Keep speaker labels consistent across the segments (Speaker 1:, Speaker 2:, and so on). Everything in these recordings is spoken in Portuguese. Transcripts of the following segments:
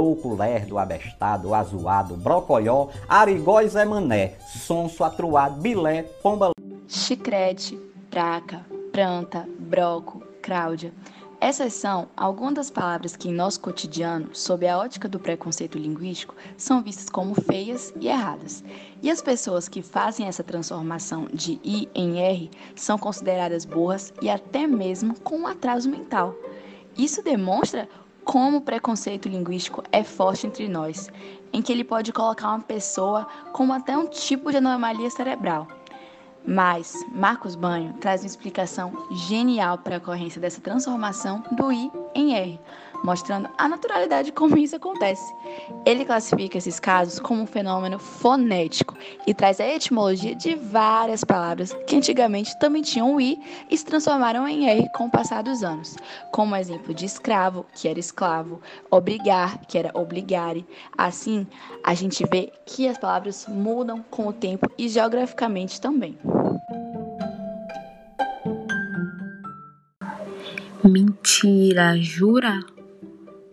Speaker 1: broco, lerdo, abestado, azuado, brocoió, arigó e zé mané, sonso, atruado, bilé, pomba...
Speaker 2: Chicrete, praca, planta, broco, cláudia. Essas são algumas das palavras que em nosso cotidiano, sob a ótica do preconceito linguístico, são vistas como feias e erradas. E as pessoas que fazem essa transformação de I em R são consideradas burras e até mesmo com um atraso mental. Isso demonstra como o preconceito linguístico é forte entre nós, em que ele pode colocar uma pessoa como até um tipo de anomalia cerebral. Mas Marcos Banho traz uma explicação genial para a ocorrência dessa transformação do I em R, mostrando a naturalidade como isso acontece. Ele classifica esses casos como um fenômeno fonético e traz a etimologia de várias palavras que antigamente também tinham o i e se transformaram em r com o passar dos anos, como exemplo de escravo, que era esclavo, obrigar, que era obligare. Assim, a gente vê que as palavras mudam com o tempo e geograficamente também.
Speaker 3: Mentira, jura?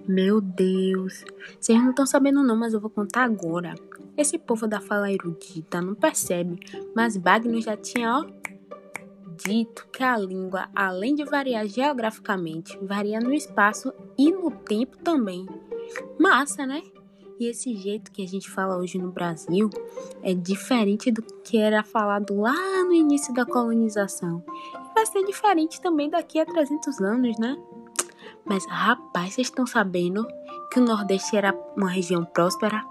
Speaker 3: Meu Deus, vocês não estão sabendo não, mas eu vou contar agora. Esse povo da fala erudita não percebe, mas Wagner já tinha, ó, dito que a língua, além de variar geograficamente, varia no espaço e no tempo também. Massa, né? E esse jeito que a gente fala hoje no Brasil é diferente do que era falado lá no início da colonização. E vai ser diferente também daqui a 300 anos, né? Mas rapaz, vocês estão sabendo que o Nordeste era uma região próspera?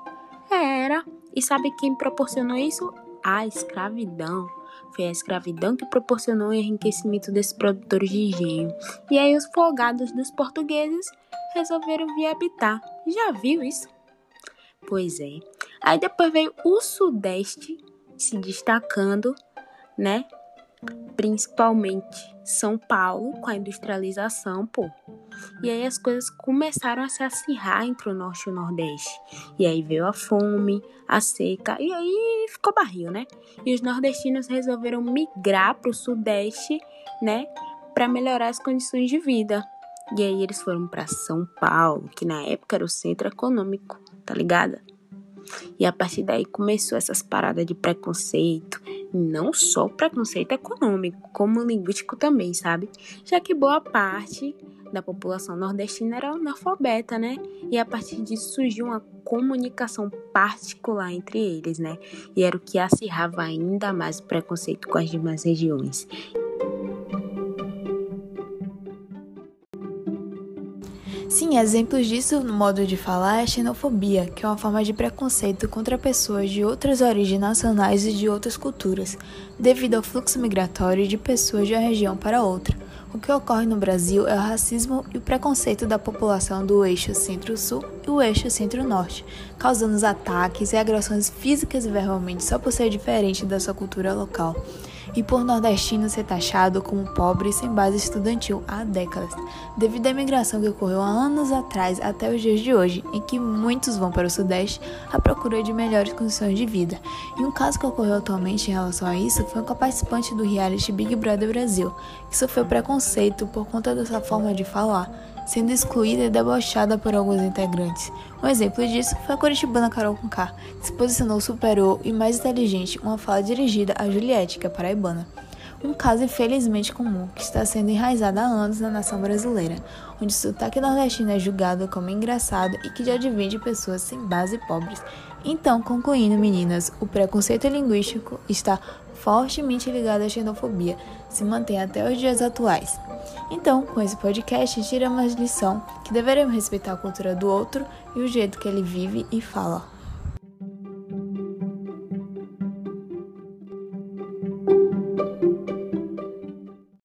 Speaker 3: Era. E sabe quem proporcionou isso? A escravidão. Foi a escravidão que proporcionou o enriquecimento desses produtores de engenho. E aí os folgados dos portugueses resolveram vir habitar. Já viu isso? Pois é. Aí depois veio o Sudeste se destacando, né? Principalmente São Paulo com a industrialização, pô. E aí as coisas começaram a se acirrar entre o norte e o nordeste. E aí veio a fome, a seca, e aí ficou barril, né? E os nordestinos resolveram migrar para o sudeste, né? Para melhorar as condições de vida. E aí eles foram para São Paulo, que na época era o centro econômico, tá ligada? E a partir daí começou essas paradas de preconceito, não só preconceito econômico, como linguístico também, sabe? Já que boa parte da população nordestina era analfabeta, né? E a partir disso surgiu uma comunicação particular entre eles, né? E era o que acirrava ainda mais o preconceito com as demais regiões.
Speaker 2: Sim, exemplos disso no modo de falar é a xenofobia, que é uma forma de preconceito contra pessoas de outras origens nacionais e de outras culturas, devido ao fluxo migratório de pessoas de uma região para outra. O que ocorre no Brasil é o racismo e o preconceito da população do eixo centro-sul e o eixo centro-norte, causando ataques e agressões físicas e verbalmente só por ser diferente da sua cultura local e por nordestino ser taxado como pobre sem base estudantil há décadas, devido à imigração que ocorreu há anos atrás até os dias de hoje, em que muitos vão para o Sudeste à procura de melhores condições de vida. E um caso que ocorreu atualmente em relação a isso foi com a participante do reality Big Brother Brasil, que sofreu preconceito por conta da sua forma de falar sendo excluída e debochada por alguns integrantes. Um exemplo disso foi a curitibana Carol Conká, que se posicionou superior e mais inteligente uma fala dirigida a Juliette, que é paraibana. Um caso infelizmente comum que está sendo enraizado há anos na nação brasileira, onde o sotaque nordestino é julgado como engraçado e que já divide pessoas sem base pobres. Então, concluindo, meninas, o preconceito linguístico está fortemente ligado à xenofobia, se mantém até os dias atuais. Então, com esse podcast, tiramos a lição que deveremos respeitar a cultura do outro e o jeito que ele vive e fala.